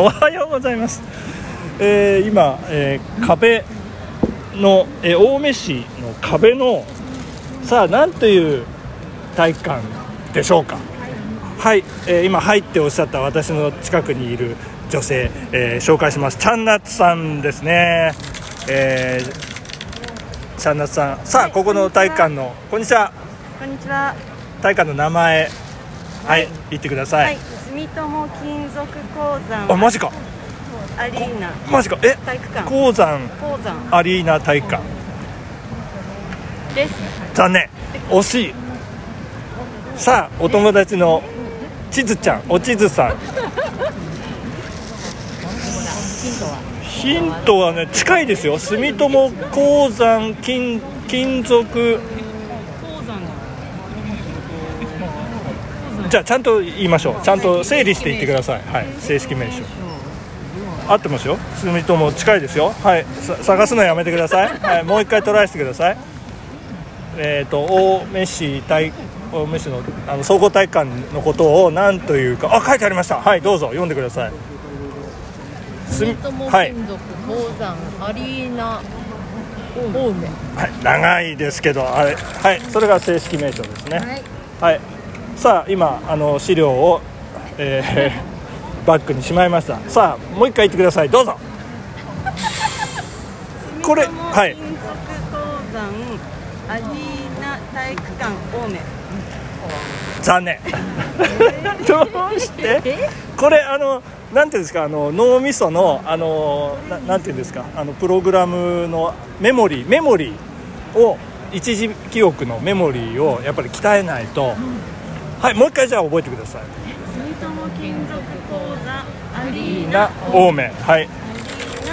おはようございます、えー今、えー壁の、えー青梅市の壁のさあ何という体育館でしょうか。はい、えー今入っておっしゃった私の近くにいる女性、えー紹介します。チャンナッツさんですね、えーチャンナッツさん。さあここの体育館のこんにちは。こんにちは。体育館の名前。はい、言ってください、はい、住友金属鉱あ山マジか。アリーナ。マジか。え？体育館。鉱山。鉱山。アリーナ体育館。です。残念。惜しい。さあお友達のちずちゃん。おちずさん。ヒントはね近いですよ。住友鉱山金金属鉱山じゃあちゃんと言いましょう。ちゃんと整理して言ってください。はい。正式名称。合ってますよ。住友近いですよ。はい。さ探すのやめてください、はい、もう一回トライしてください。えっ、と青梅市体青梅市のあの総合体育館のことを何というか。あ書いてありました。はいどうぞ。読んでください。住友はい。金属鉱山アリーナ青梅。はい、長いですけどあれ。はい。それが正式名称ですね。はい。はい、さあ今あの資料を、えー バッグにしまいました。さあもう一回言ってください。どうぞ。これはい。金属鉱山アリーナ体育館青梅。残念。どうして？これあのなんていうんですか？あの脳みそのあのななんていうんですか？あのプログラムのメモリーメモリーを一時記憶のメモリーをやっぱり鍛えないと、はいもう一回じゃあ覚えてください。住友金属鉱山アリーなナ青梅はい。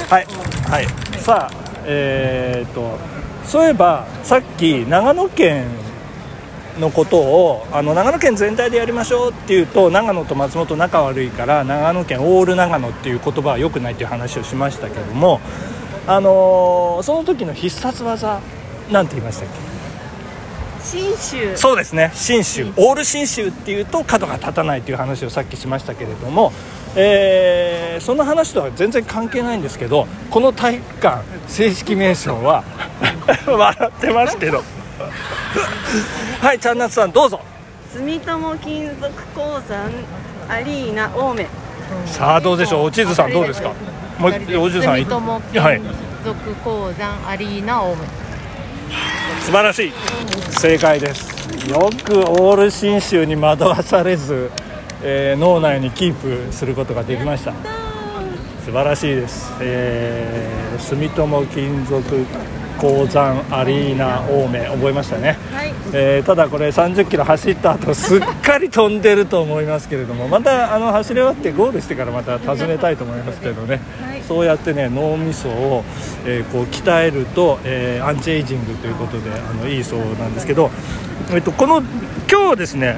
はい。はい。さあえー、とそういえばさっき長野県のことをあの長野県全体でやりましょうっていうと長野と松本仲悪いから長野県オール長野っていう言葉は良くないっていう話をしましたけどもあのーその時の必殺技なんて言いましたっけ？信州。そうですね。信州。オール信州っていうと角が立たないという話をさっきしましたけれども、えーその話とは全然関係ないんですけどこの体育館正式名称は 笑ってますけど。はいチャンナツさんどうぞ。住友金属鉱山アリーナ青梅。さあどうでしょう。おちずさんどうですか？もう住友は金い属鉱山アリーナ青梅素晴らしい。正解です。よくオール信州に惑わされず、えー脳内にキープすることができました。素晴らしいです、えー住友金属鉱山アリーナ青梅覚えましたね、はい。えーただこれ30キロ走った後すっかり飛んでると思いますけれどもまたあの走り終わってゴールしてからまた訪ねたいと思いますけどね、はいそうやってね脳みそを、えーこう鍛えると、えーアンチエイジングということであのいいそうなんですけど、えっと、この今日ですね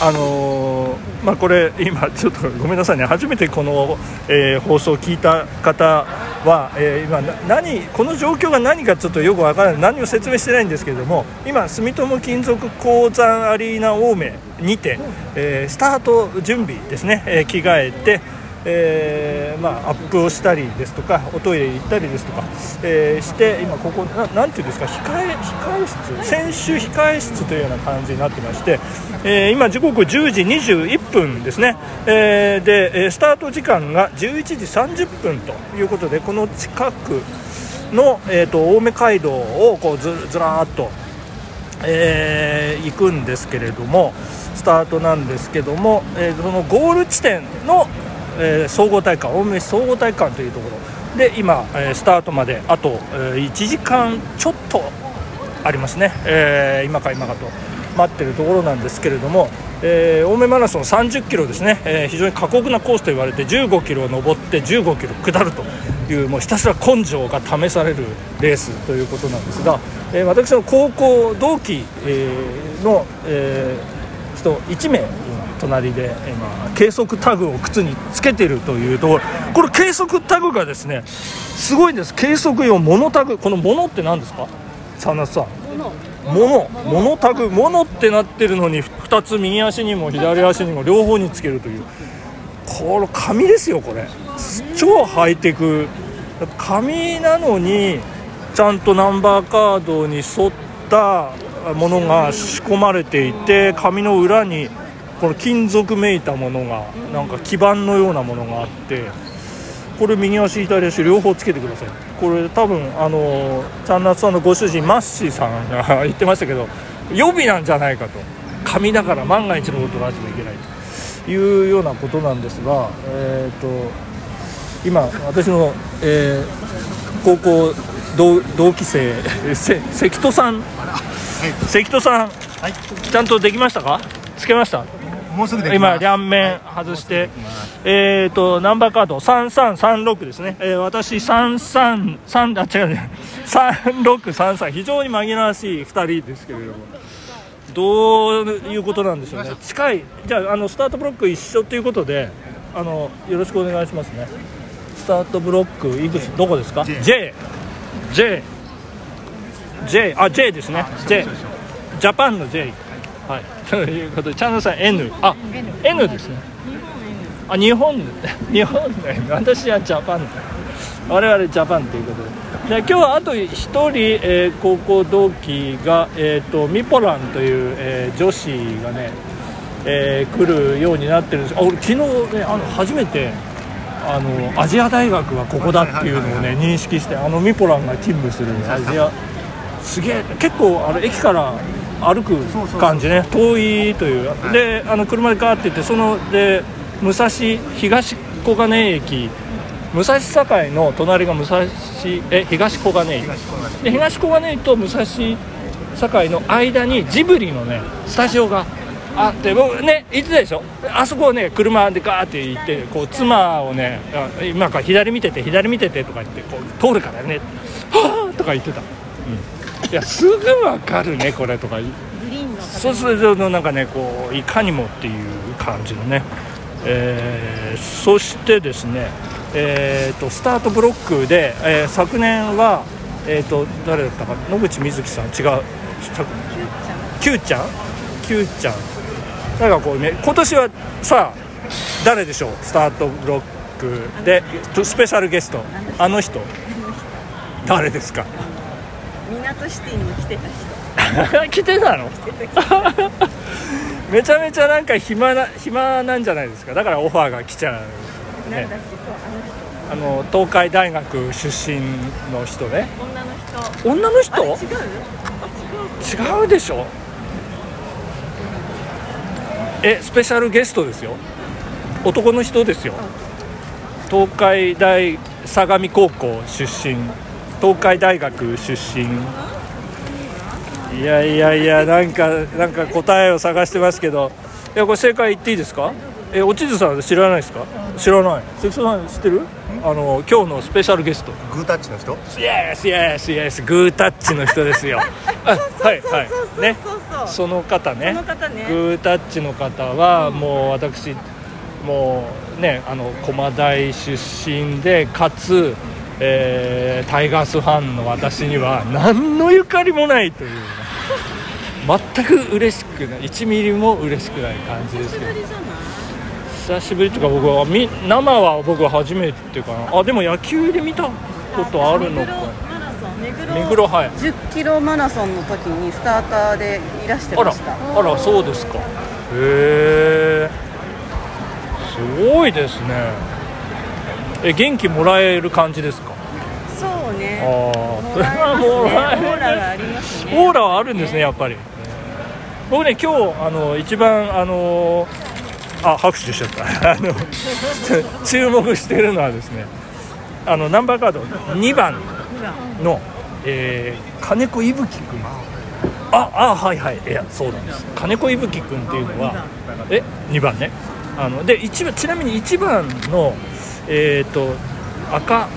あのーまあ、これ今ちょっとごめんなさいね初めてこの、えー放送を聞いた方は、えー今な何この状況が何かちょっとよくわからない何も説明してないんですけれども今住友金属鉱山アリーナ青梅にて、えースタート準備ですね、えー着替えてえーまあ、アップをしたりですとかおトイレ行ったりですとか、えーして今ここななんていうんですか控え控え室選手控え室というような感じになってまして、えー今時刻10時21分ですね、えーでえースタート時間が11時30分ということでこの近くの、えー、と青梅街道をこうずずらーっとえー行くんですけれどもスタートなんですけども、えーそのゴール地点の、えー総合体育館青梅市総合体育館というところ。で今、えースタートまであと、えー1時間ちょっとありますね、えー今か今かと。待ってるところなんですけれども、え青梅マラソン30キロですね、え非常に過酷なコースと言われて15キロを上って15キロ下るというもうひたすら根性が試されるレースということなんですが、え私の高校同期、の、え人1名隣で今計測タグを靴につけてるというところ。これ計測タグがですねすごいんです。計測用モノタグ。このモノって何ですか？佐野さん。ものモノモノタグ。モノってなってるのに2つ右足にも左足にも両方につけるという。これ紙ですよこれ。超ハイテク。紙なのにちゃんとナンバーカードに沿ったものが仕込まれていて紙の裏にこの金属めいたものがなんか基板のようなものがあってこれ右足左足両方つけてください。これ多分あのチャンナツさんのご主人マッシーさんが言ってましたけど予備なんじゃないかと。紙だから万が一のことがあってもいけないと。いうようなことなんですがえっ、と今私の、えー高校同同期生 せ関戸さん？関戸さん、ちゃんとできましたか？つけました？もうすぐでき今両面外して、えー、とナンバーカード3336ですね、えー私333あ違うね。3633非常に紛らわしい2人ですけれども。どういうことなんでしょうね。近い。じゃああのスタートブロック一緒ということであのよろしくお願いしますね。スタートブロックいくつ？どこですか？J J J あ J ですね。J ジャパンの J はい。ということでチャンネルさん N あ N ですね。あ日本。日本ね。私はジャパン我々ジャパンということで。で今日はあと1人、えー高校同期が、えー、とミポランという、えー女子がね、えー来るようになってるんです。あ俺昨日ねあの初めてあのアジア大学はここだっていうのをね認識してあのミポランが勤務するアジア。すげえ。結構あの駅から歩く感じね。遠いという。であの車でガーって行ってそので武蔵東小金井駅。武蔵境の隣が武蔵え東小金井で東小金井と武蔵境の間にジブリのねスタジオがあって僕ね行ってたでしょあそこをね車でガーって行ってこう妻をねあ今から左見てて左見ててとか言ってこう通るからね。はあとか言ってた、うん、いやすぐ分かるねこれとか。グリーンのそうするとなんかねこういかにもっていう感じのね、えーそしてですね、えー、とスタートブロックで、えー昨年は、えー、と誰だったか野口みずきさん違うさ Q ちゃん？Q ちゃん。なんかこうね今年はさあ誰でしょう？スタートブロックでスペシャルゲスト。あの人。誰ですか？港シティに来てた人。来てたの？めちゃめちゃなんか暇な暇なんじゃないですか？だからオファーが来ちゃう、ね。なんだっけそうあの人。あの東海大学出身の人ね。女の人。女の人？違う？違う。でしょ？えスペシャルゲストですよ。男の人ですよ。東海大相模高校出身東海大学出身。いやいやいやなんかなんか答えを探してますけど。いやこれ正解言っていいですか？えおちずさん知らないですか？知らない。関戸さん知ってる？あの今日のスペシャルゲスト。グータッチの人？イエスイエスイエスグータッチの人ですよ。あはいはい。ね。その方ね。その方ね。グータッチの方はもう私もうねあの駒大出身でかつ、えータイガースファンの私には何のゆかりもないという。ね全く嬉しくない。1ミリも嬉しくない感じですけど。久しぶりとか僕はみ生は僕は初めてかな。あでも野球で見たことあるのか。目黒はい。10キロマラソンの時にスターターでいらしてあらました。あらそうですか。へえすごいですねえ元気もらえる感じですか？そうね。ああもらえますね。もらえるオーラがありますねオーラはあるんですねやっぱり。僕ね今日あの一番あのあ拍手しちゃった。あの注目してるのはですねあのナンバーカード。2番。の、えー金子いぶき君ああはいはい。いやそうなんです。金子いぶき君っていうのはえ2番ね。あので一番ちなみに1番のえっ、と赤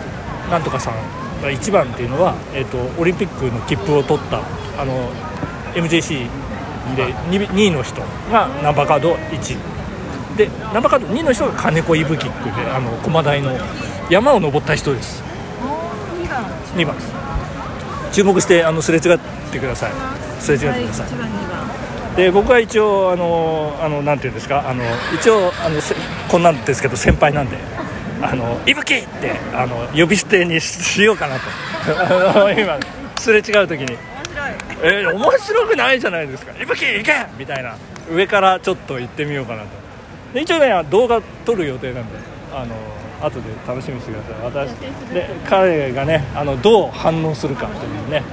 なんとかさんが1番っていうのは、えー、とオリンピックの切符を取ったあの MJC で 2, 2位の人がナンバーカード1でナンバーカード2の人が金子いぶき君であの駒大の山を登った人です。2番。2番。注目してあのすれ違ってください。すれ違ってください。1番2番。で僕は一応あのあのなんていうんですかあの一応あのせこんなんですけど先輩なんで「あのいぶき!」ってあの呼び捨てにししようかなと。あの今すれ違う時に。面白い。えー面白くないじゃないですか「いぶき行け!」みたいな。上からちょっと行ってみようかなと。で一応ね動画撮る予定なんで。あの後で楽しみにしてください。私で彼がねあのどう反応するかというね、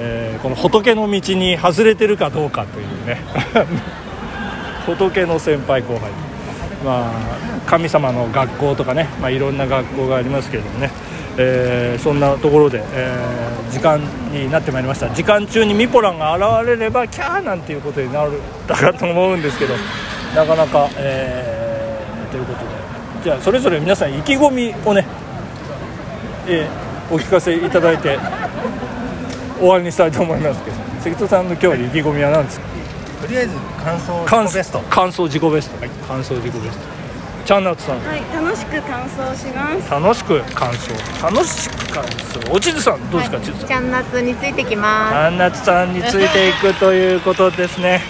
えーこの仏の道に外れてるかどうかというね。仏の先輩後輩まあ神様の学校とかね、まあ、いろんな学校がありますけれどもね、えーそんなところで、えー時間になってまいりました。時間中にミポランが現れればキャーなんていうことになるだかと思うんですけど。なかなか、えーということで。じゃあそれぞれ皆さん意気込みをね、えーお聞かせいただいて終わりにしたいと思いますけど。関戸さんの今日の意気込みは何ですか？とりあえず感想感ベスト。感想自己ベスト、はい、感想自己ベスト。チャンナッツさん。はい楽しく感想します。楽しく感想。楽しく感想。おちずさんどうですか、ちずさん。ちゃん夏についてきまチャンナッツさんについていくということですね。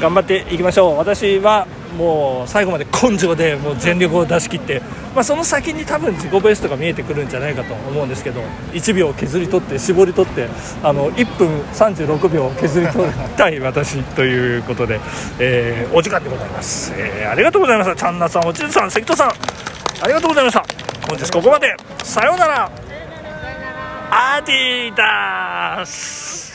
頑張っていきましょう。私はもう最後まで根性でもう全力を出し切って、まあ、その先に多分自己ベストが見えてくるんじゃないかと思うんですけど1秒削り取って絞り取ってあの1分36秒削り取りたい私ということで、えーお時間でございます、えーありがとうございました。チャンナさんおちずさん関戸さん。ありがとうございました。本日ここまで。さようなら。アディダース